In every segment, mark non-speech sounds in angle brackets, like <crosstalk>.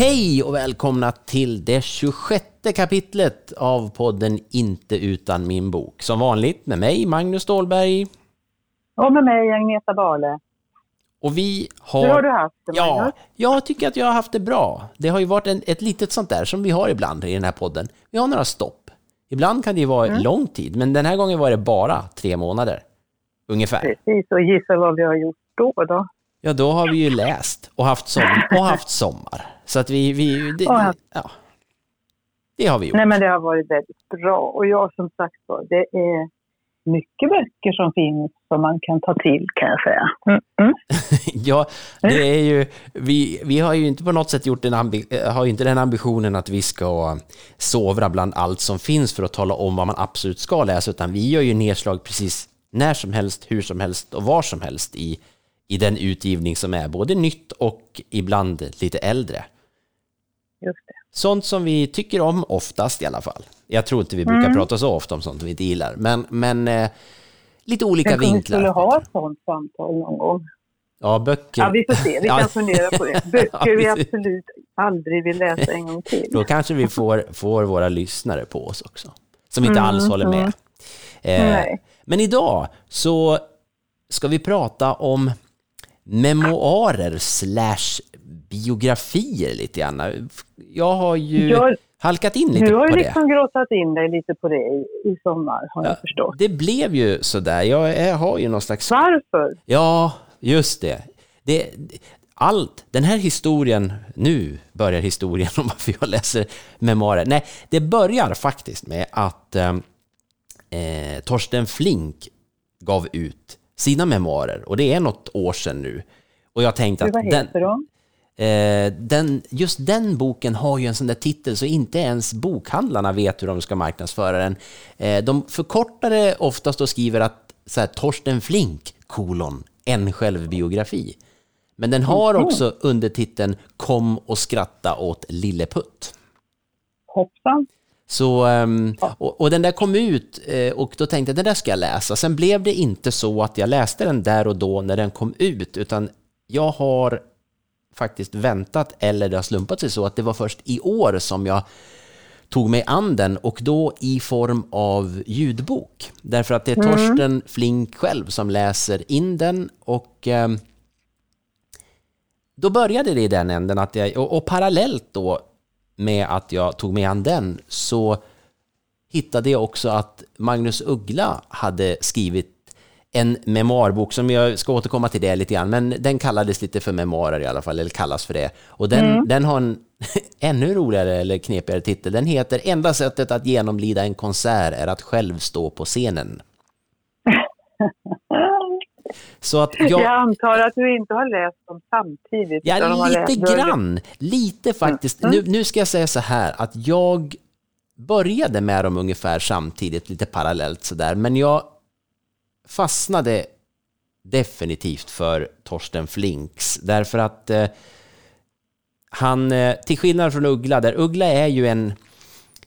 Hej och välkomna till det 26 kapitlet av podden Inte utan min bok. Som vanligt med mig, Magnus Ståhlberg. Och med mig, Agneta Bale. Och vi har... Hur har du haft det, Ja, Magnus? jag tycker att jag har haft det bra. Det har ju varit en, ett litet sånt där som vi har ibland i den här podden. Vi har några stopp. Ibland kan det ju vara Mm. lång tid, men den här gången var det bara tre månader. Ungefär. Precis, och gissa vad vi har gjort då då? Ja, då har vi ju läst och haft, som, och haft sommar. Så att vi... vi det, haft- ja. det har vi gjort. Nej men det har varit väldigt bra. Och jag som sagt var, det är mycket böcker som finns som man kan ta till kan jag säga. Mm. Mm. <laughs> Ja, det är ju, vi, vi har ju inte på något sätt gjort en ambi, eh, har inte den ambitionen att vi ska sovra bland allt som finns för att tala om vad man absolut ska läsa, utan vi gör ju nedslag precis när som helst, hur som helst och var som helst i, i den utgivning som är både nytt och ibland lite äldre. Just det. Sånt som vi tycker om oftast i alla fall. Jag tror inte vi brukar Mm. prata så ofta om sånt vi inte gillar, men, men eh, lite olika om vi vinklar. skulle ha ett sånt samtal någon gång. Ja, böcker. Ja, vi får se. Vi kan fundera på det. <laughs> Böcker vi absolut aldrig vill läsa en gång till. Då kanske vi får, får våra lyssnare på oss också, som inte alls håller med. Eh, Mm, Nej. men idag så ska vi prata om memoarer slash biografier lite grann. Jag har ju Jag- halkat in lite Du har på ju det. liksom grottat in dig lite på det i, i sommar, har jag förstått. Det blev ju sådär. Jag är, har ju någon slags Varför? Ja, just det. det. Allt, den här historien, nu börjar historien <laughs> om varför jag läser memoarer. Nej, det börjar faktiskt med att eh, eh, Torsten Flink gav ut sina memoarer och det är något år sedan nu. Och jag tänkte att Vad den, heter de? Eh, den, just den boken har ju en sån där titel så inte ens bokhandlarna vet hur de ska marknadsföra den. Eh, de förkortar det oftast och skriver att så här, Torsten Flink, kolon, en självbiografi. Men den har också undertiteln Kom och skratta åt Lilleputt. Hoppsan. Så, ehm, och, och den där kom ut eh, och då tänkte jag den där ska jag läsa. Sen blev det inte så att jag läste den där och då när den kom ut, utan jag har faktiskt väntat, eller det har slumpat sig så att det var först i år som jag tog mig an den och då i form av ljudbok. Därför att det är Torsten Flink själv som läser in den och ehm, då började det i den änden att jag, och, och parallellt då med att jag tog mig an den så hittade jag också att Magnus Uggla hade skrivit en memoarbok som jag ska återkomma till det lite grann, men den kallades lite för memoarer i alla fall, eller kallas för det. Och den, den har en <laughs> ännu roligare eller knepigare titel. Den heter Enda sättet att genomlida en konsert är att själv stå på scenen. <laughs> Så att Jag jag, antar att du inte har läst dem samtidigt. Ja, lite grann. Lite faktiskt. Nu, nu ska jag säga så här att jag började med dem ungefär samtidigt, lite parallellt sådär, men jag fastnade definitivt för Torsten Flinks, därför att eh, han, eh, till skillnad från Uggla, där Uggla är ju en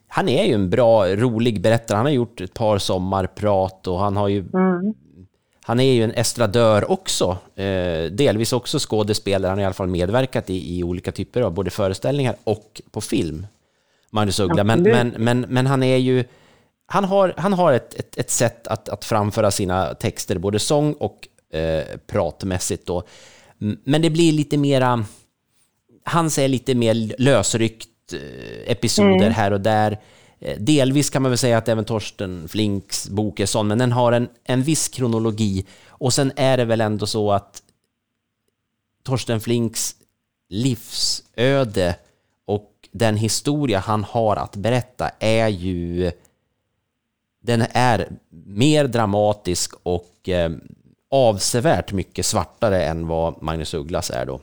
han är ju en bra, rolig berättare. Han har gjort ett par sommarprat och han har ju Mm. han är ju en estradör också, eh, delvis också skådespelare. Han har i alla fall medverkat i, i olika typer av både föreställningar och på film, Magnus Uggla. Men, men, men, men han är ju... Han har, han har ett, ett, ett sätt att, att framföra sina texter, både sång och eh, pratmässigt. Då. Men det blir lite mera... Hans är lite mer lösryckt eh, episoder här och där. Eh, Delvis kan man väl säga att även Torsten Flinks bok är sån, men den har en, en viss kronologi. Och sen är det väl ändå så att Torsten Flinks livsöde och den historia han har att berätta är ju... Den är mer dramatisk och eh, avsevärt mycket svartare än vad Magnus Ugglas är då.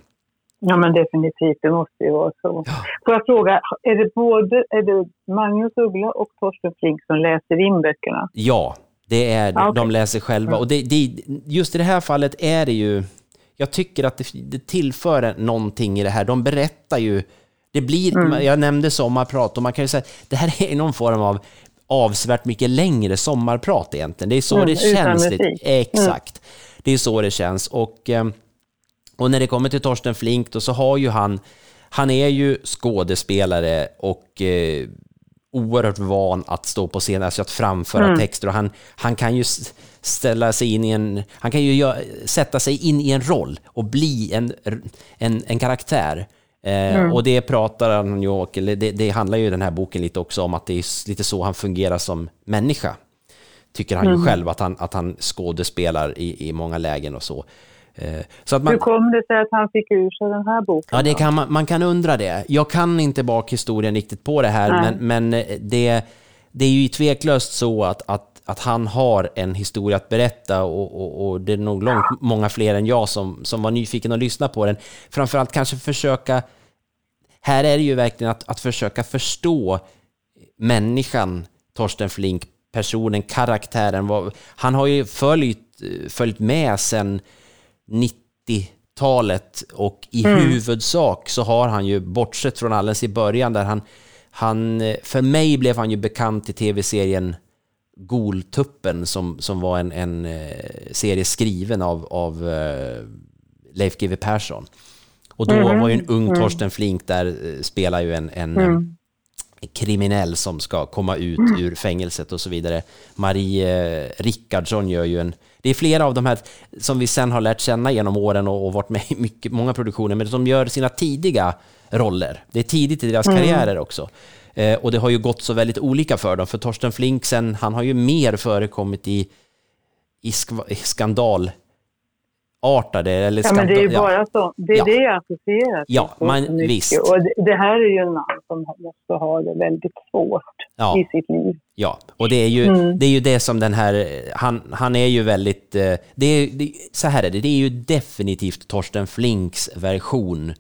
Ja, men definitivt. Det måste ju vara så. Får jag fråga, är det både är det Magnus Uggla och Torsten Flink som läser in böckerna? Ja, det är, Ah, okej. de läser själva. Och det, det, just i det här fallet är det ju... Jag tycker att det, det tillför någonting i det här. De berättar ju... Det blir, Jag nämnde sommarprat och man kan ju säga det här är någon form av avsevärt mycket längre sommarprat egentligen. Det är så Mm, det känns. Lite. Mm. Exakt. Det är så det känns. Och, eh, och när det kommer till Torsten Flink då så har ju han han är ju skådespelare och eh, oerhört van att stå på scen, alltså att framföra mm. texter och han, han kan ju ställa sig in i en, han kan ju gör, sätta sig in i en roll och bli en, en, en karaktär. Mm. Och det pratar han ju, eller det, det, handlar ju den här boken lite också om att det är lite så han fungerar som människa. Tycker han mm. ju själv att han, att han skådespelar i, i många lägen och så. Eh, så att man, Hur kom det sig att han fick ur sig den här boken? Ja, det kan man, man kan undra det. Jag kan inte bakhistorien riktigt på det här, men, men eh, det, det är ju tveklöst så att, att, att han har en historia att berätta och, och, och det är nog långt många fler än jag som, som var nyfiken att lyssna på den. Framförallt kanske försöka... Här är det ju verkligen att, att försöka förstå människan Torsten Flink, personen, karaktären. Han har ju följt, följt med sen 90-talet och i mm. huvudsak så har han ju, bortsett från alldeles i början där han, han, för mig blev han ju bekant i tv-serien Goltuppen som, som var en, en eh, serie skriven av, av uh, Leif GW Persson. Och då mm. var ju en ung mm. Torsten Flink där, uh, spelar ju en, en mm kriminell som ska komma ut mm. ur fängelset och så vidare. Marie eh, Rickardsson gör ju en... Det är flera av de här som vi sen har lärt känna genom åren och, och varit med i mycket, många produktioner, men som gör sina tidiga roller. Det är tidigt i deras mm. karriärer också. Eh, och det har ju gått så väldigt olika för dem, för Torsten Flinksen, han har ju mer förekommit i, i, sk i skandal artade eller Ja, men det är ju bara så. Det är ja. det jag associerar till. Ja, man, visst. Och det, det, här är ju en man som måste ha det väldigt svårt ja. i sitt liv. Ja, och det är ju, mm. det, är ju det som den här, han, han är ju väldigt, eh, det är, det, så här är det, det är ju definitivt Torsten Flinks version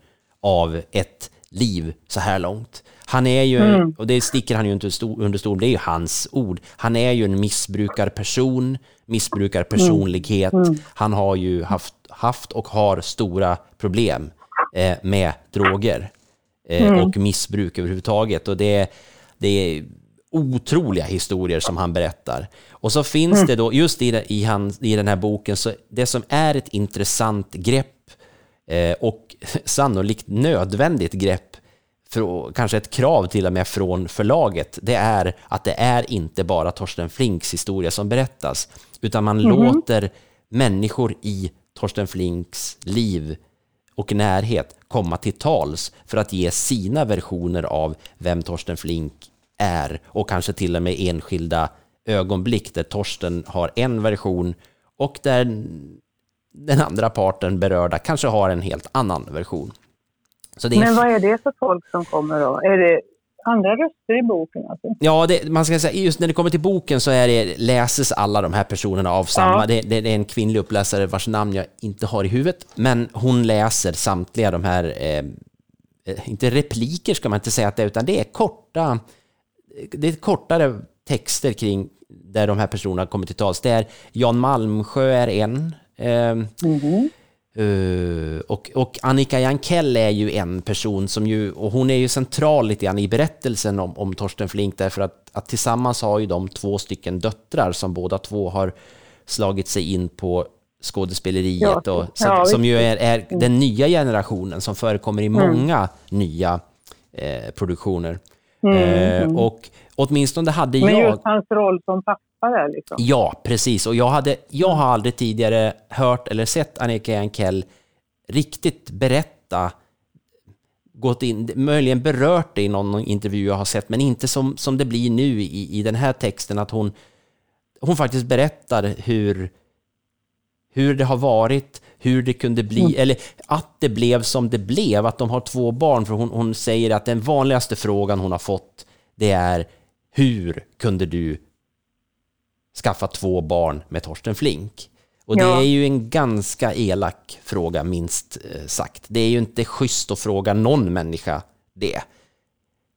av ett liv så här långt. Han är ju, mm. och det sticker han ju inte under stol, det är ju hans ord. Han är ju en missbrukarperson, missbrukarpersonlighet. Mm. Mm. Han har ju haft, haft och har stora problem eh, med droger eh, mm. och missbruk överhuvudtaget. Och det, det är otroliga historier som han berättar. Och så finns mm. det då, just i, i, han, i den här boken, så det som är ett intressant grepp eh, och <laughs> sannolikt nödvändigt grepp för, kanske ett krav till och med från förlaget, det är att det är inte bara Torsten Flinks historia som berättas, utan man mm. låter människor i Torsten Flinks liv och närhet komma till tals för att ge sina versioner av vem Torsten Flink är och kanske till och med enskilda ögonblick där Torsten har en version och där den andra parten berörda kanske har en helt annan version. Men vad är det för folk som kommer då? Är det andra röster i boken? Alltså? Ja, det, man ska säga, just när det kommer till boken så är det, läses alla de här personerna av samma. Ja. Det, det, det, är en kvinnlig uppläsare vars namn jag inte har i huvudet, men hon läser samtliga de här, eh, eh inte repliker ska man inte säga att det är, utan det är korta, det är kortare texter kring där de här personerna kommer till tals. Det är Jan Malmsjö är en. Eh, mm -hmm. Uh, och, och Annika Jankell är ju en person som ju, och hon är ju central lite grann i berättelsen om, om Torsten Flink därför att, att tillsammans har ju de två stycken döttrar som båda två har slagit sig in på skådespeleriet ja, och, som, ja, som ju är, är, den nya generationen som förekommer i mm. många nya eh, produktioner. Mm, eh, mm. och åtminstone hade Men jag... Men just hans roll som pappa där liksom. Ja, precis. Och jag, hade, jag har aldrig tidigare hört eller sett Annika Jankell riktigt berätta gått in, möjligen berört det i någon intervju jag har sett, men inte som, som det blir nu i, i den här texten, att hon, hon faktiskt berättar hur, hur det har varit, hur det kunde bli, mm. eller att det blev som det blev, att de har två barn. För hon, hon säger att den vanligaste frågan hon har fått, det är hur kunde du skaffa två barn med Torsten Flink? Och det ja. är ju en ganska elak fråga, minst eh, sagt. Det är ju inte schysst att fråga någon människa det.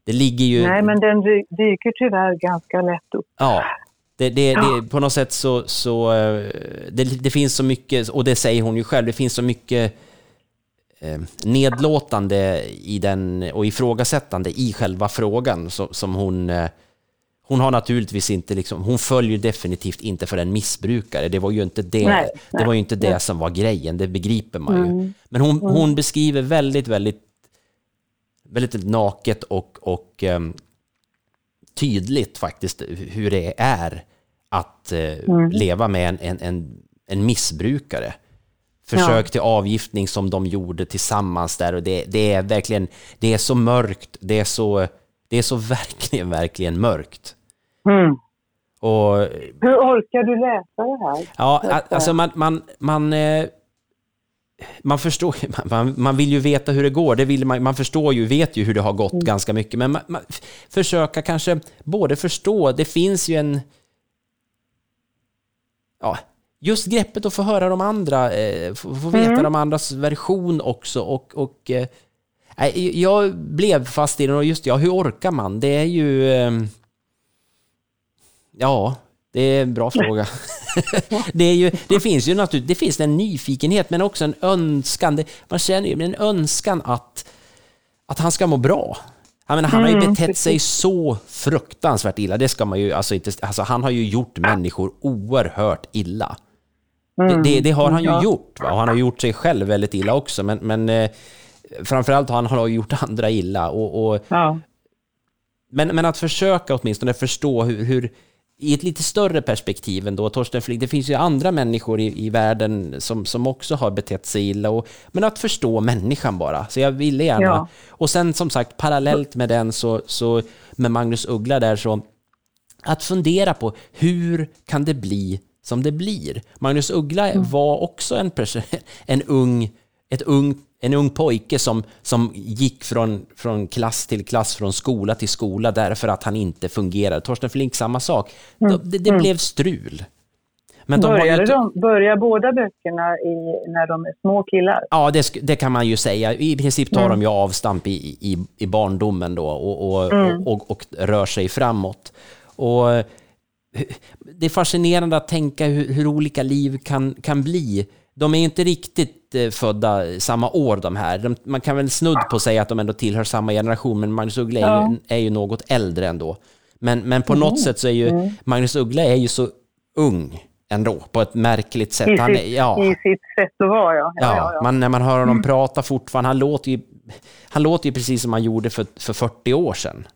Det ligger ju... Nej, men den dyker tyvärr ganska lätt upp. Ja, det, det, det, på något sätt så... så eh, det, det, finns så mycket, och det säger hon ju själv, det finns så mycket eh, nedlåtande i den, och ifrågasättande i själva frågan som hon hon har naturligtvis inte, liksom, hon följer definitivt inte för en missbrukare. Det var ju inte det, nej, det, var ju inte det som var grejen, det begriper man ju. Mm. Men hon, mm. hon beskriver väldigt, väldigt väldigt naket och, och um, tydligt faktiskt hur det är att uh, mm. leva med en, en, en, en missbrukare. Försök ja. till avgiftning som de gjorde tillsammans där och det, det är verkligen, det är så mörkt, det är så, det är så verkligen, verkligen mörkt. Mm. Och, Hur orkar du läsa det här? Ja, alltså man, man, man, eh, man förstår, <laughs> man, man vill ju veta hur det går, det vill man, man förstår ju, vet ju hur det har gått mm. ganska mycket, men man, man, försöka kanske både förstå, det finns ju en, ja, just greppet att få höra de andra, eh, få, få veta mm. de andras version också och, och eh, jag blev fast i den och just ja, hur orkar man? Det är ju, eh, ja, det är en bra fråga. <laughs> det, är ju, det finns ju naturligtvis det finns en nyfikenhet, men också en önskan. Det, man känner ju en önskan att, att han ska må bra. Jag menar, han har ju mm, betett sig så fruktansvärt illa. Det ska man ju, alltså, inte, alltså, han har ju gjort människor oerhört illa. Mm. Det, det, har han ju ja. gjort. Va? Och han har gjort sig själv väldigt illa också. Men, men eh, framförallt han har gjort <laughs> andra illa. Och, och ja. men, men att försöka åtminstone förstå hur, hur i ett lite större perspektiv ändå, Torsten Flink, det finns ju andra människor i, i världen som, som också har betett sig illa. Och, men att förstå människan bara. Så jag ville gärna. Ja. Och sen som sagt, parallellt med den så, så med Magnus Uggla där så, att fundera på hur kan det bli som det blir? Magnus Uggla mm. var också en, <laughs> en ung, ett ung en ung pojke som, som gick från, från klass till klass, från skola till skola därför att han inte fungerade. Torsten Flink, samma sak. Mm. Det, det mm. blev strul. Men de Började inte... de, börjar båda böckerna i, när de är små killar? Ja, det, det kan man ju säga. I princip tar mm. de ju avstamp i, i, i barndomen då och, och, mm. och, och, och, rör sig framåt. Och det är fascinerande att tänka hur, hur olika liv kan, kan bli de är inte riktigt eh, födda samma år de här. De, man kan väl snudd på säga att de ändå tillhör samma generation, men Magnus Uggla är, ja. ju, är ju något äldre ändå. Men, men på mm. något sätt så är ju mm. Magnus Uggla är ju så ung ändå, på ett märkligt sätt. I, han är, ja. I sitt sätt att vara, ja. ja, ja, ja. Man, när man hör honom mm. prata fortfarande, han låter, ju, han låter ju precis som han gjorde för, för 40 år sedan.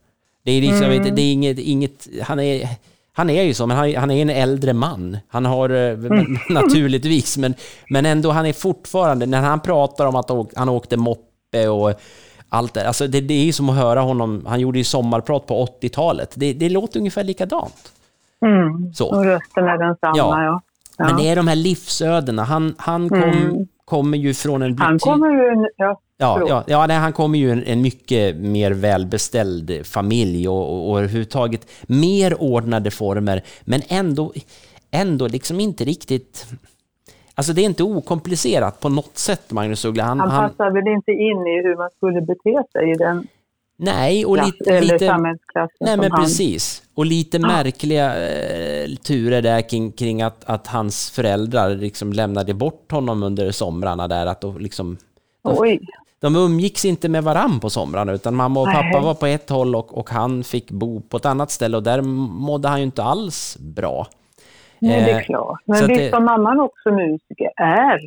Det är, liksom, mm. det är inget, inget, han är han är ju så, men han, han är en äldre man. Han har eh, mm. <laughs> naturligtvis, men, men ändå, han är fortfarande, när han pratar om att han åkte moppe och allt det, alltså det, det är ju som att höra honom, han gjorde ju sommarprat på 80-talet. Det, det låter ungefär likadant. Mm. Så. Och rösten är densamma, ja. ja. ja. Men det är de här livsödena. Han, han kom, mm. Kommer ju från en... Han kommer ju, ja, Ja, ja, ja nej, han kommer ju en, en mycket mer välbeställd familj och, och, och överhuvudtaget mer ordnade former, men ändå, ändå liksom inte riktigt... Alltså det är inte okomplicerat på något sätt, Magnus Uggla. Han, han passar väl inte in i hur man skulle bete sig i den Nej, och klass, lite... Eller lite nej, men han. precis. Och lite ja. märkliga eh, turer där kring, kring att, att hans föräldrar liksom lämnade bort honom under somrarna där. Att då liksom, Oj de umgicks inte med varann på somrarna, utan mamma och pappa var på ett håll och, och han fick bo på ett annat ställe och där mådde han ju inte alls bra. Nej, det är eh, klart. Men visst var mamman också musiker? Är?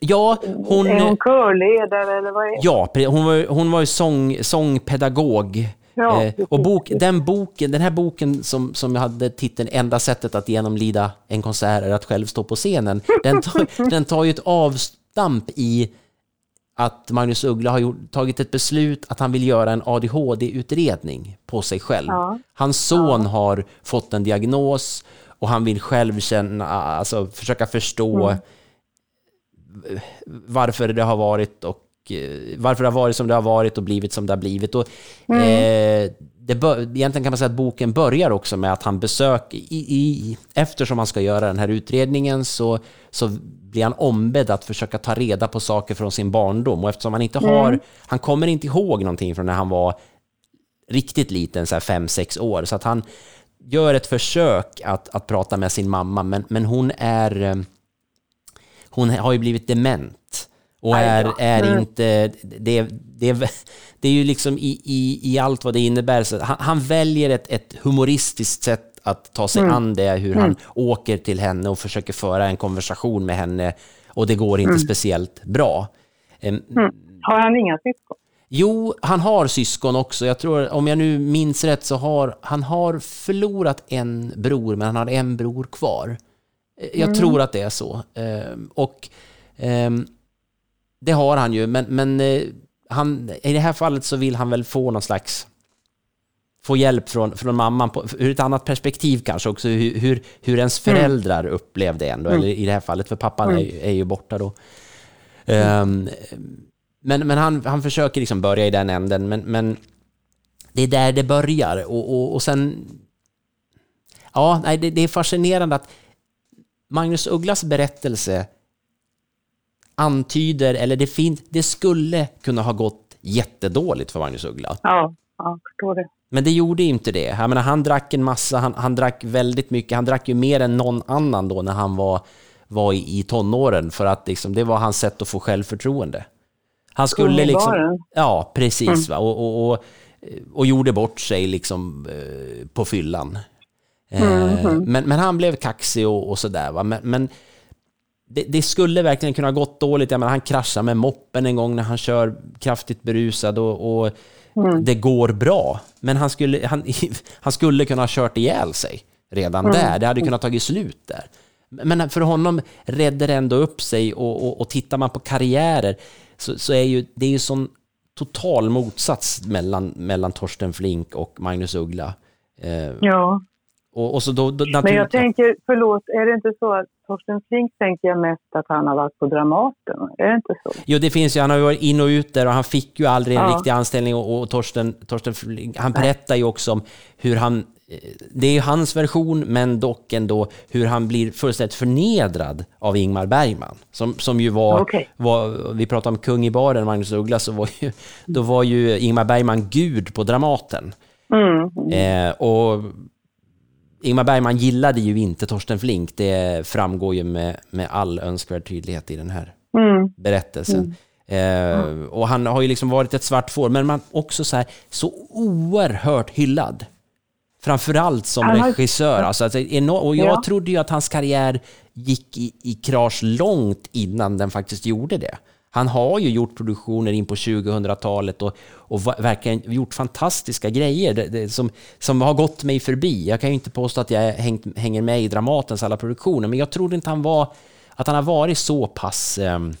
Ja, hon... Är hon körledare eller vad är Ja, hon var, hon var ju sång, sångpedagog. Ja, eh, och bok, den, boken, den här boken som, som hade titeln Enda sättet att genomlida en konsert är att själv stå på scenen, den <laughs> tar, den tar ju ett avstamp i att Magnus Uggla har gjort, tagit ett beslut att han vill göra en ADHD-utredning på sig själv. Ja. Hans son ja. har fått en diagnos och han vill själv känna, alltså försöka förstå mm. Varför det har varit och eh, varför det har varit som det har varit och blivit som det har blivit. Och, mm. eh, det bör, egentligen kan man säga att boken börjar också med att han besöker, i, i, eftersom han ska göra den här utredningen så, så blir han ombedd att försöka ta reda på saker från sin barndom. Och eftersom han inte har, mm. han kommer inte ihåg någonting från när han var riktigt liten, så här fem, sex år. Så att han gör ett försök att, att prata med sin mamma, men, men hon är, eh, hon har ju blivit dement. Och är, är mm. inte, det, det, det är ju liksom i, i, i allt vad det innebär, så han, han väljer ett, ett humoristiskt sätt att ta sig mm. an det, hur mm. han åker till henne och försöker föra en konversation med henne och det går inte mm. speciellt bra. Mm. Har han inga syskon? Jo, han har syskon också. Jag tror, om jag nu minns rätt, så har han har förlorat en bror, men han har en bror kvar. Jag mm. tror att det är så. Ehm, och ehm, det har han ju, men, men eh, han, i det här fallet så vill han väl få någon slags få hjälp från, från mamman på, ur ett annat perspektiv kanske också, hur, hur, hur ens mm. föräldrar mm. upplevde en då, mm. eller i det här fallet, för pappan mm. är, är ju borta då. Um, men men han, han försöker liksom börja i den änden, men, men det är där det börjar. Och, och, och sen... Ja, nej, det, det är fascinerande att Magnus Ugglas berättelse antyder, eller det, finns, det skulle kunna ha gått jättedåligt för Magnus Uggla. Ja, jag förstår det. Men det gjorde inte det. Jag menar, han drack en massa, han, han drack väldigt mycket, han drack ju mer än någon annan då när han var, var i, i tonåren, för att liksom, det var hans sätt att få självförtroende. Han skulle liksom... Ja, precis. Mm. Va? Och, och, och, och, gjorde bort sig liksom eh, på fyllan. Mm. Eh, men, men han blev kaxig och, och sådär. Va? Men, men det, det, skulle verkligen kunna gått dåligt. Jag menar, han kraschar med moppen en gång när han kör kraftigt berusad och, och mm. det går bra. Men han skulle, han, <laughs> han skulle kunna ha kört ihjäl sig redan mm. där. Det hade kunnat tagit slut där. Men för honom räddade det ändå upp sig och, och, och tittar man på karriärer så, så är ju, det är ju sån total motsats mellan, mellan Torsten Flink och Magnus Uggla. Eh, ja. Och, och så då, då, Men jag tänker, förlåt, är det inte så att Torsten Flink tänker jag mest att han har varit på Dramaten? Är det inte så? Jo, det finns ju. Han har ju varit in och ut där och han fick ju aldrig en ja. riktig anställning. Och, och Torsten, Torsten Flink, han berättar ju också om hur han det är hans version, men dock ändå hur han blir fullständigt förnedrad av Ingmar Bergman. Som, som ju var, okay. var, vi pratade om kung i baren, Magnus Uggla, så var ju, då var ju Ingmar Bergman gud på Dramaten. Mm. Eh, och Ingmar Bergman gillade ju inte Torsten Flink, det framgår ju med, med all önskvärd tydlighet i den här mm. berättelsen. Mm. Eh, och han har ju liksom varit ett svart får, men man också så här, så oerhört hyllad. Framförallt som har... regissör. Alltså, och jag ja. trodde ju att hans karriär gick i, i krasch långt innan den faktiskt gjorde det. Han har ju gjort produktioner in på 2000-talet och, och verkligen gjort fantastiska grejer det, det, som, som har gått mig förbi. Jag kan ju inte påstå att jag hängt, hänger med i Dramatens alla produktioner, men jag trodde inte han var, att han har varit så pass ehm,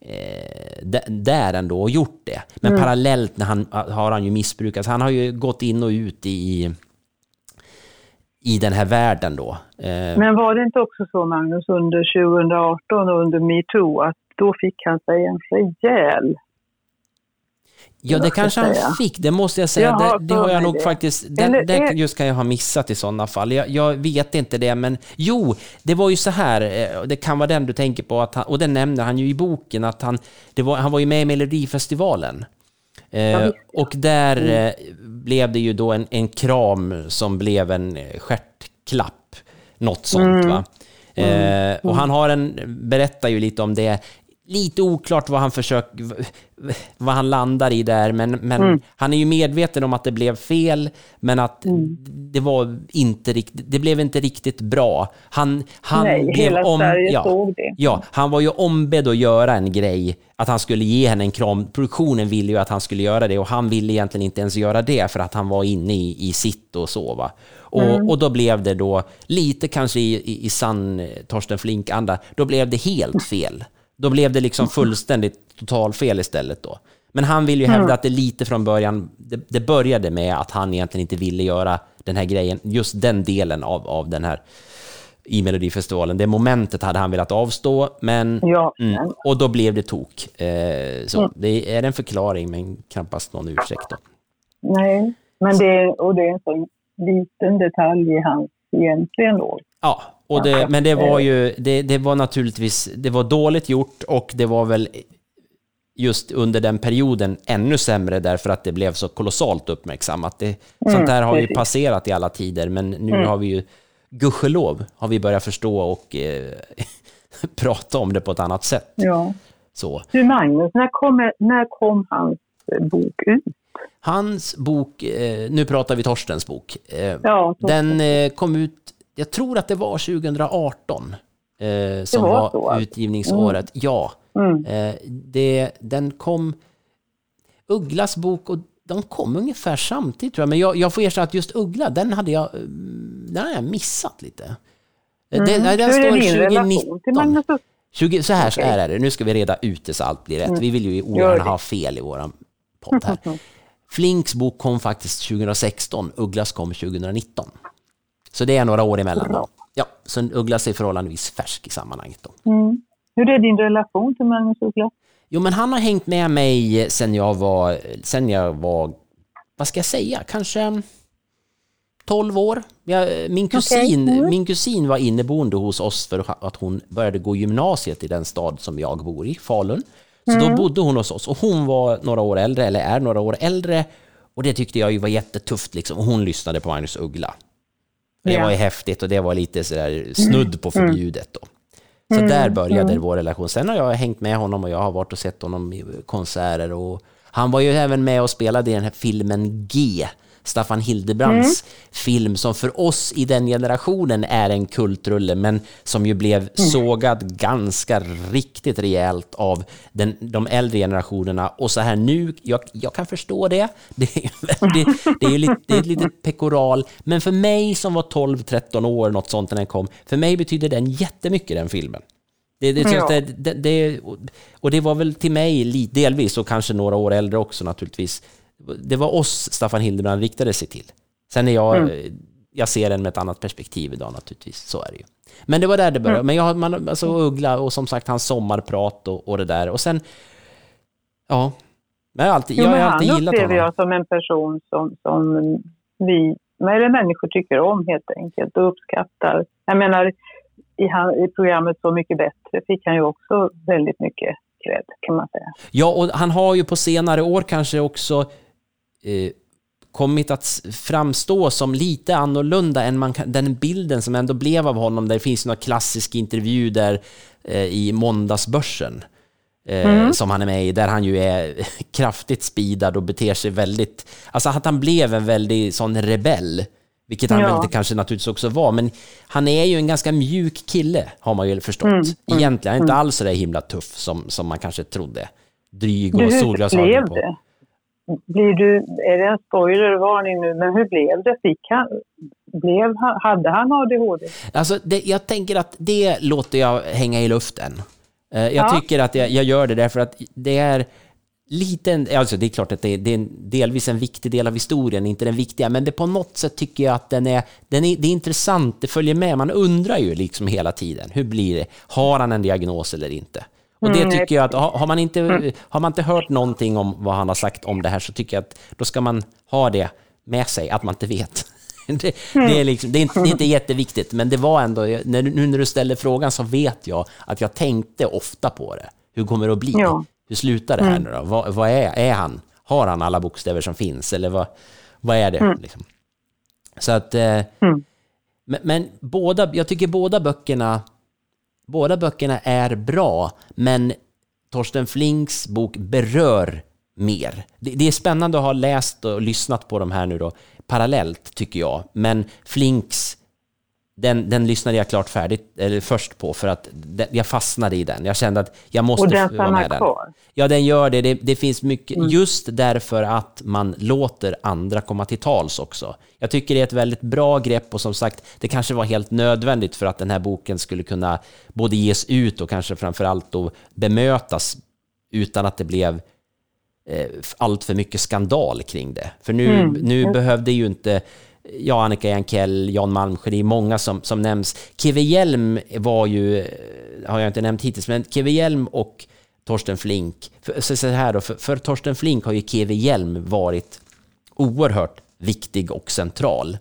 eh, där ändå och gjort det. Men mm. parallellt när han, har han ju missbrukat. Han har ju gått in och ut i i den här världen då. Eh, Men var det inte också så, Magnus, under 2018 och under metoo, att då fick han sig en rejäl Ja, det kanske han fick. Det måste jag säga. Jaha, det, det har jag nog det. faktiskt... Det, det, just kan jag ha missat i sådana fall. Jag, jag, vet inte det, men jo, det var ju så här. Eh, det kan vara den du tänker på, att han, och det nämner han ju i boken, att han, det var, han var ju med i Melodifestivalen. Eh, och där mm. eh, blev det ju då en, en kram som blev en stjärtklapp. Något sånt mm. va. Mm. Eh, och han har en, berättar ju lite om det lite oklart vad han försöker, vad han landar i där, men, men mm. han är ju medveten om att det blev fel, men att mm. det var inte riktigt, det blev inte riktigt bra. Han, han Nej, blev hela om, Sverige ja, såg det. Ja, han var ju ombedd att göra en grej, att han skulle ge henne en kram. Produktionen ville ju att han skulle göra det och han ville egentligen inte ens göra det för att han var inne i, i sitt och så. Va? Och, mm. och då blev det då, lite kanske i, i, i sann Torsten Flink-anda, då blev det helt fel. Då blev det liksom fullständigt totalfel istället då. Men han vill ju hävda mm. att det lite från början, det, det, började med att han egentligen inte ville göra den här grejen, just den delen av, av den här i Melodifestivalen. Det momentet hade han velat avstå, men... Ja. Mm, och då blev det tok. Eh, så mm. det är en förklaring, men knappast någon ursäkt. Då. Nej, men det, och det är en sån liten detalj i hans egentligen då. Ja, och det, men det var ju, det, det var naturligtvis, det var dåligt gjort och det var väl just under den perioden ännu sämre därför att det blev så kolossalt uppmärksammat. Det, mm, sånt där har ju passerat i alla tider, men nu mm. har vi ju, gudskelov, har vi börjat förstå och eh, <laughs> prata om det på ett annat sätt. Ja. Så. Du Magnus, när kom, när kom hans bok ut? Hans bok, eh, nu pratar vi Torstens bok, eh, ja, den eh, kom ut jag tror att det var 2018 eh, som var, var utgivningsåret. Mm. Ja. Mm. Eh, det, den kom Ugglas bok och de kom ungefär samtidigt tror jag. Men jag, jag får erkänna att just Uggla, den hade jag, den hade jag missat lite. Mm. Den, den Hur är din relation till Magnus 20, så här okay. så är det, nu ska vi reda ut det så allt blir rätt. Mm. Vi vill ju ogärna ha fel i våran podd här. <laughs> Flinks bok kom faktiskt 2016, Ugglas kom 2019. Så det är några år emellan. Då. Ja, så Ugglas är förhållandevis färsk i sammanhanget. Då. Mm. Hur är din relation till Magnus Uggla? Jo, men han har hängt med mig sen jag var, sen jag var, vad ska jag säga, kanske 12 år. Jag, min, kusin, okay. mm. min kusin var inneboende hos oss för att hon började gå gymnasiet i den stad som jag bor i, Falun. Så mm. då bodde hon hos oss och hon var några år äldre, eller är några år äldre. Och det tyckte jag ju var jättetufft liksom. Och hon lyssnade på Magnus Uggla. Det yeah. var ju häftigt och det var lite sådär snudd på mm. förbjudet då. Så mm. där började mm. vår relation. Sen har jag hängt med honom och jag har varit och sett honom i konserter och han var ju även med och spelade i den här filmen G Staffan Hildebrands mm. film som för oss i den generationen är en kultrulle men som ju blev mm. sågad ganska riktigt rejält av den, de äldre generationerna. Och så här nu, jag, jag kan förstå det. <laughs> Det, det, det är ju lite, det är lite pekoral, men för mig som var 12-13 år, något sånt när den kom, för mig betyder den jättemycket den filmen. Det, det, ja. det, det, det, och det var väl till mig delvis, och kanske några år äldre också naturligtvis, det var oss Staffan Hildebrand riktade sig till. Sen är jag, mm. jag ser den med ett annat perspektiv idag naturligtvis, så är det ju. Men det var där det började. Mm. Men jag har, man, alltså Uggla och som sagt hans sommarprat och, och det där. Och sen, ja. Men jag har alltid, jo, jag har alltid gillat honom. Han upplever jag som en person som, som vi, eller människor tycker om helt enkelt och uppskattar. Jag menar, i, han, i programmet Så mycket bättre fick han ju också väldigt mycket cred, kan man säga. Ja, och han har ju på senare år kanske också eh, kommit att framstå som lite annorlunda än man kan, den bilden som ändå blev av honom. Där det finns några klassisk intervju där eh, i Måndagsbörsen eh, mm. som han är med i, där han ju är <laughs> kraftigt speedad och beter sig väldigt... Alltså att han blev en väldigt sån rebell vilket han ja. väl kanske naturligtvis också var, men han är ju en ganska mjuk kille, har man ju förstått. Mm, mm Egentligen, mm. inte alls så där himla tuff som, som man kanske trodde. Dryg och solglasögon på. Det? Blir du, är det en spoilervarning nu, men hur blev det? Fick han, blev, hade han ADHD? Alltså, det, jag tänker att det låter jag hänga i luften. Eh, jag ja. tycker att jag, jag, gör det därför att det är liten, alltså det är klart att det är, det är delvis en viktig del av historien, inte den viktiga, men det på något sätt tycker jag att den är, den är, det är intressant, det följer med, man undrar ju liksom hela tiden, hur blir det? Har han en diagnos eller inte? Och det mm, tycker jag att har man, inte, mm. har man inte hört någonting om vad han har sagt om det här så tycker jag att då ska man ha det med sig, att man inte vet. <laughs> Det, det, är, liksom, det, är, inte, det är inte jätteviktigt, men det var ändå, när, nu när du ställer frågan så vet jag att jag tänkte ofta på det. Hur kommer det att bli? Ja. Hur slutar det här mm. nu då? Vad, vad, är, är han? Har han alla bokstäver som finns? Eller vad, vad är det? Mm. Liksom? Så att... Eh, mm. men, men, båda, jag tycker båda böckerna, båda böckerna är bra, men Torsten Flinks bok berör mer. Det, det, är spännande att ha läst och lyssnat på de här nu då, parallellt tycker jag. Men Flinks den, den lyssnade jag klart färdigt, eller först på för att den, jag fastnade i den. Jag kände att jag måste vara med den. Och den stannar kvar? Ja, den gör det. Det, det finns mycket, mm. just därför att man låter andra komma till tals också. Jag tycker det är ett väldigt bra grepp och som sagt, det kanske var helt nödvändigt för att den här boken skulle kunna både ges ut och kanske framför allt då bemötas utan att det blev eh, allt för mycket skandal kring det. För nu, mm. nu behövde ju inte ja, Annika Jankell, Jan Malmsjö, det är många som, som nämns. Keve Hjelm var ju, eh, har jag inte nämnt hittills, men Keve Hjelm och Torsten Flink, för, så, så här då, för, för Torsten Flink har ju Keve Hjelm varit oerhört viktig och central.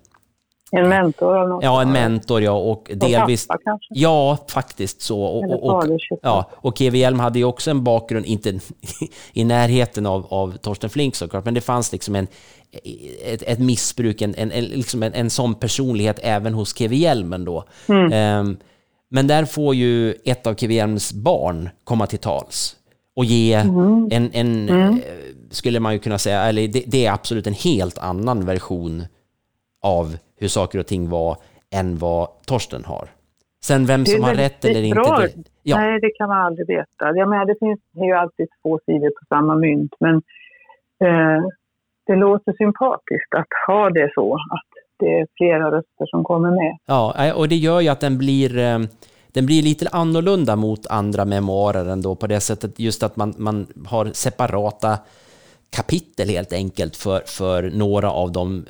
En mentor av något Ja, en mentor ja. Och, och delvis... Pappa kanske? Ja, faktiskt så. Och, och, och, ja, och Keve Hjelm hade ju också en bakgrund, inte <laughs> i närheten av, av Torsten Flink såklart, men det fanns liksom en, ett, ett missbruk, en, en, liksom en, en sån personlighet även hos Keve Hjelmen då. Mm. Um, men där får ju ett av Keve Hjelms barn komma till tals och ge mm. en, en mm. Eh, skulle man ju kunna säga, eller det, det, är absolut en helt annan version av hur saker och ting var än vad Torsten har. Sen vem som har rätt eller inte, det, ja. Nej, det kan man aldrig veta. Jag menar, det finns ju alltid två sidor på samma mynt, men eh, det låter sympatiskt att ha det så, att det är flera röster som kommer med. Ja, och det gör ju att den blir, eh, den blir lite annorlunda mot andra memoarer ändå på det sättet just att man, man har separata kapitel helt enkelt för, för några av de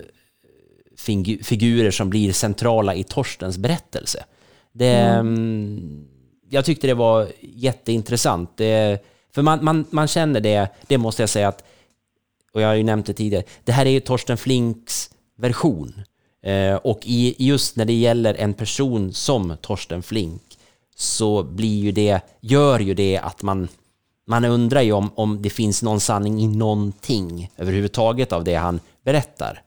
figurer som blir centrala i Torstens berättelse. Det, mm. mm. Jag tyckte det var jätteintressant. Det, för man, man, man känner det, det måste jag säga att, och jag har ju nämnt det tidigare, det här är ju Torsten Flinks version. Eh, och i, just när det gäller en person som Torsten Flink så blir ju det, gör ju det att man, man undrar ju om, om det finns någon sanning i någonting överhuvudtaget av det han berättar.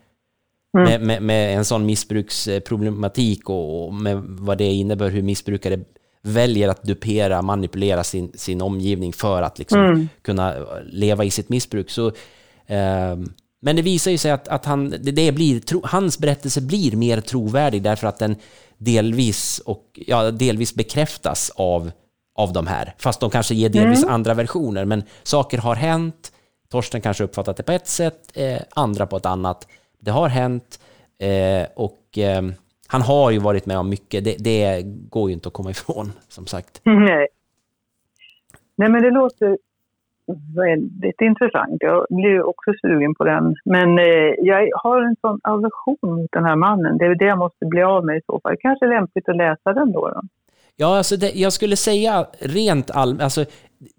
Mm. Med, med, med, en sån missbruksproblematik och, och, med vad det innebär, hur missbrukare väljer att dupera, manipulera sin, sin omgivning för att liksom mm. kunna leva i sitt missbruk. Så, eh, men det visar ju sig att, att han, det, blir, tro, hans berättelse blir mer trovärdig därför att den delvis, och, ja, delvis bekräftas av, av de här. Fast de kanske ger delvis mm. andra versioner. Men saker har hänt, Torsten kanske uppfattat det på ett sätt, eh, andra på ett annat. Det har hänt eh, och eh, han har ju varit med om mycket. Det, det, går ju inte att komma ifrån, som sagt. <laughs> Nej. Nej, men det låter väldigt intressant. Jag blir också sugen på den. Men eh, jag har en sån aversion mot den här mannen. Det är det jag måste bli av med i så fall. Kanske lämpligt att läsa den då. då. Ja, alltså det, jag skulle säga rent allmänt, alltså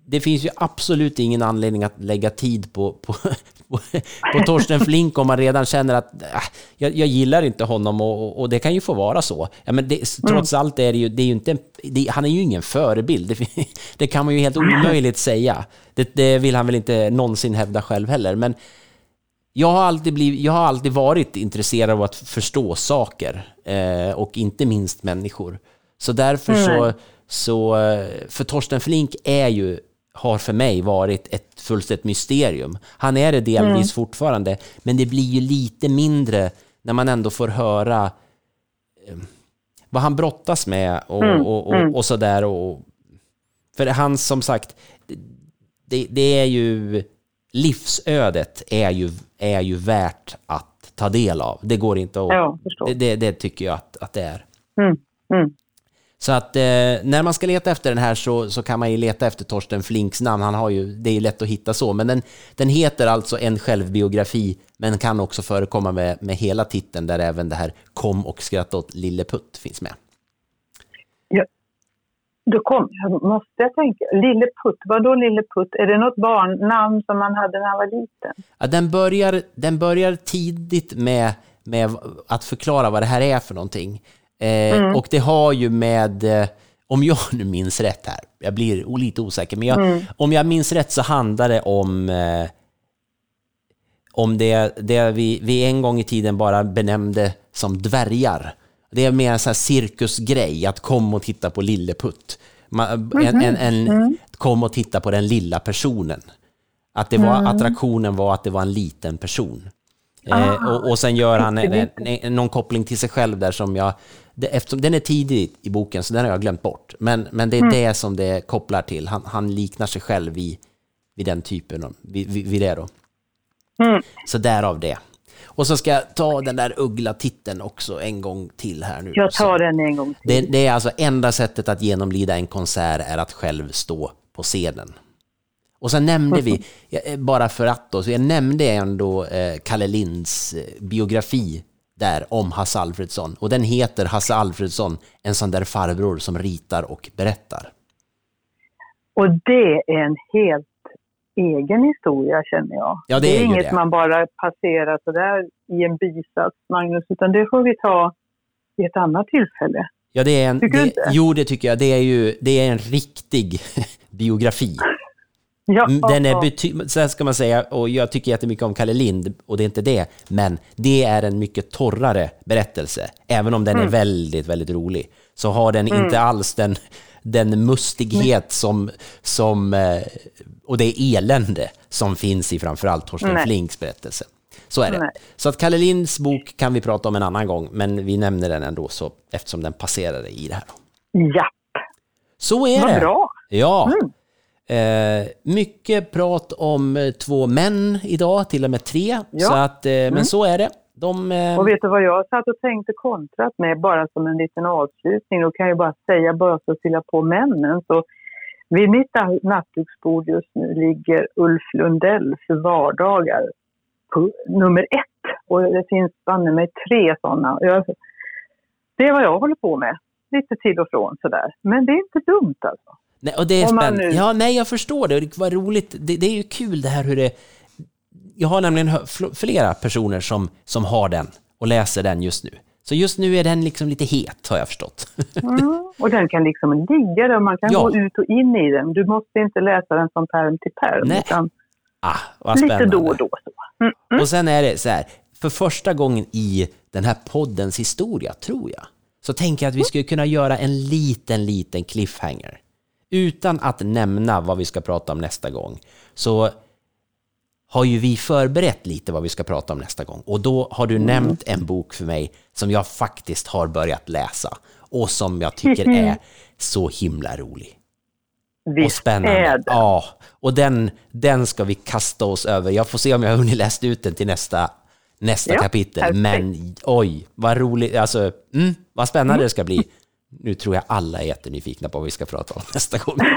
det finns ju absolut ingen anledning att lägga tid på, på, på, på Torsten Flink om man redan känner att äh, jag, jag, gillar inte honom och, och, det kan ju få vara så. Ja, men det, trots mm. allt är det ju, det är ju inte, det, han är ju ingen förebild. Det, <laughs> det, kan man ju helt omöjligt säga. Det, det vill han väl inte någonsin hävda själv heller. Men jag har alltid, blivit, jag har alltid varit intresserad av att förstå saker eh, och inte minst människor. Så därför mm. så, så, eh, för Torsten Flink är ju, har för mig varit ett fullständigt mysterium. Han är det delvis mm. fortfarande, men det blir ju lite mindre när man ändå får höra eh, vad han brottas med och, mm. och, och, mm. och sådär. Och, för han som sagt, det, det, är ju, livsödet är ju, är ju värt att ta del av. Det går inte att... Ja, det, det, det, tycker jag att, att det är. Mm. Mm. Så att eh, när man ska leta efter den här så, så kan man ju leta efter Torsten Flinks namn. Han har ju, det är ju lätt att hitta så, men den, den heter alltså En självbiografi, men kan också förekomma med, med hela titeln där även det här Kom och skratta åt Lille Putt finns med. Ja, då kom, måste jag tänka, Lille Putt, vadå Lille Putt? Är det något barnnamn som man hade när han var liten? Ja, den, börjar, den börjar tidigt med, med att förklara vad det här är för någonting. Eh, mm. Och det har ju med, eh, om jag nu minns rätt här, jag blir lite osäker, men jag, mm. om jag minns rätt så handlar det om, eh, om det, det vi, vi en gång i tiden bara benämnde som dvärgar. Det är mer en sån cirkusgrej, att komma och titta på Lilleputt. Man, en, en, en, mm. Kom och titta på den lilla personen. Att det var, mm. attraktionen var att det var en liten person. Eh, och, och sen gör han en, en, någon koppling till sig själv där som jag... Det, eftersom den är tidig i boken, så den har jag glömt bort. Men, men det är mm. det som det kopplar till. Han, han liknar sig själv vid, vid den typen, vid, vid, vid det då. Mm. Så därav det. Och så ska jag ta den där uggla-titeln också en gång till här nu. Jag tar den en gång till. Det, det, är alltså enda sättet att genomlida en konsert är att själv stå på scenen. Och sen nämnde vi, <laughs> eh, bara för att då, så jag nämnde ändå eh, Kalle Linds eh, biografi där om Hasse Alfredsson. Och den heter Hasse Alfredsson, en sån där farbror som ritar och berättar. Och det är en helt egen historia känner jag. Ja, det, är, det är inget det. man bara passerar sådär i en bisats, Magnus, utan det får vi ta vid ett annat tillfälle. Ja, det är en, tycker det, du inte? Jo, det tycker jag. Det är ju det är en riktig <laughs> biografi. Ja, mm, Den är bety- så ska man säga, och jag tycker jättemycket om Kalle Lind, och det är inte det, men det är en mycket torrare berättelse. Även om den mm. är väldigt, väldigt rolig, så har den mm. inte alls den, den mustighet som, som, eh, och det elände som finns i framförallt Torsten Nej. Flinks berättelse. Så är det. Nej. Så att Kalle Linds bok kan vi prata om en annan gång, men vi nämner den ändå så, eftersom den passerade i det här. Ja. Så är Vad det. bra. Ja. Mm. Eh, mycket prat om eh, två män idag, till och med tre. Ja. Så att, eh, Mm. Men så är det. De, eh, Och vet du vad jag satt och tänkte kontrat med, bara som en liten avslutning, då kan jag bara säga, bara för att fylla på männen, så vid mitt nattduksbord just nu ligger Ulf Lundell för vardagar, nummer ett. Och det finns banne mig tre sådana. Jag, det är vad jag håller på med, lite till och från sådär. Men det är inte dumt alltså. Nej, och det är spännande. nu- Ja, nej, jag förstår det. Det var roligt. Det, det är ju kul det här hur det... Jag har nämligen flera personer som, som har den och läser den just nu. Så just nu är den liksom lite het, har jag förstått. <laughs> Mm. Och den kan liksom ligga där, man kan Ja. gå ut och in i den. Du måste inte läsa den från pärm till pärm, Nej. utan Ah, vad lite då och då. Så. Och sen är det så här, för första gången i den här poddens historia, tror jag, så tänker jag att vi skulle kunna göra en liten, liten cliffhanger. Utan att nämna vad vi ska prata om nästa gång, så har ju vi förberett lite vad vi ska prata om nästa gång. Och då har du nämnt en bok för mig som jag faktiskt har börjat läsa och som jag tycker är så himla rolig och Visst spännande. är det. Ja, och den, den ska vi kasta oss över. Jag får se om jag har hunnit läsa ut den till nästa, nästa Ja, kapitel. perfekt. Men oj, vad roligt. Alltså, mm, vad spännande det ska bli. Nu tror jag alla är jättenyfikna på vad vi ska prata om nästa gång. <laughs>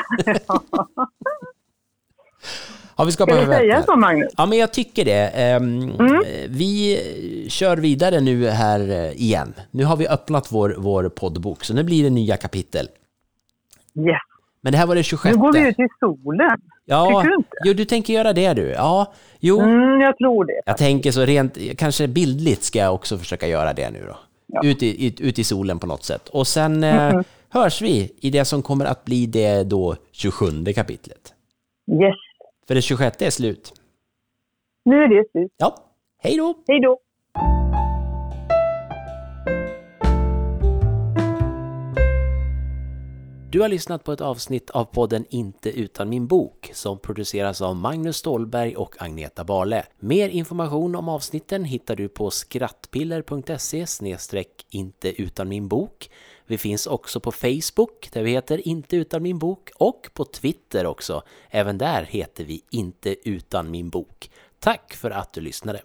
ja, vi ska Ska vi säga så, Magnus? Ja, men jag tycker det. Ehm, Mm. Vi kör vidare nu här eh, igen. Nu har vi öppnat vår, vår poddbok, så nu blir det nya kapitel. Yes. Men det här var det 26. Nu går vi ut i solen. Ja, Tycker du inte? jo, du tänker göra det du. Ja, jo. Mm, jag tror det. Jag tänker så rent, kanske bildligt ska jag också försöka göra det nu då. Ja. Ut, i, ut, ut i solen på något sätt. Och sen eh, hörs vi i det som kommer att bli det då 27 kapitlet. Yes. För det 26 är slut. Nu är det slut. Ja, hej då! Hej då. Du har lyssnat på ett avsnitt av podden Inte utan min bok som produceras av Magnus Stålberg och Agneta Barle. Mer information om avsnitten hittar du på skrattpiller.se inte utan min bok. Vi finns också på Facebook där vi heter Inte utan min bok och på Twitter också. Även där heter vi Inte utan min bok. Tack för att du lyssnade!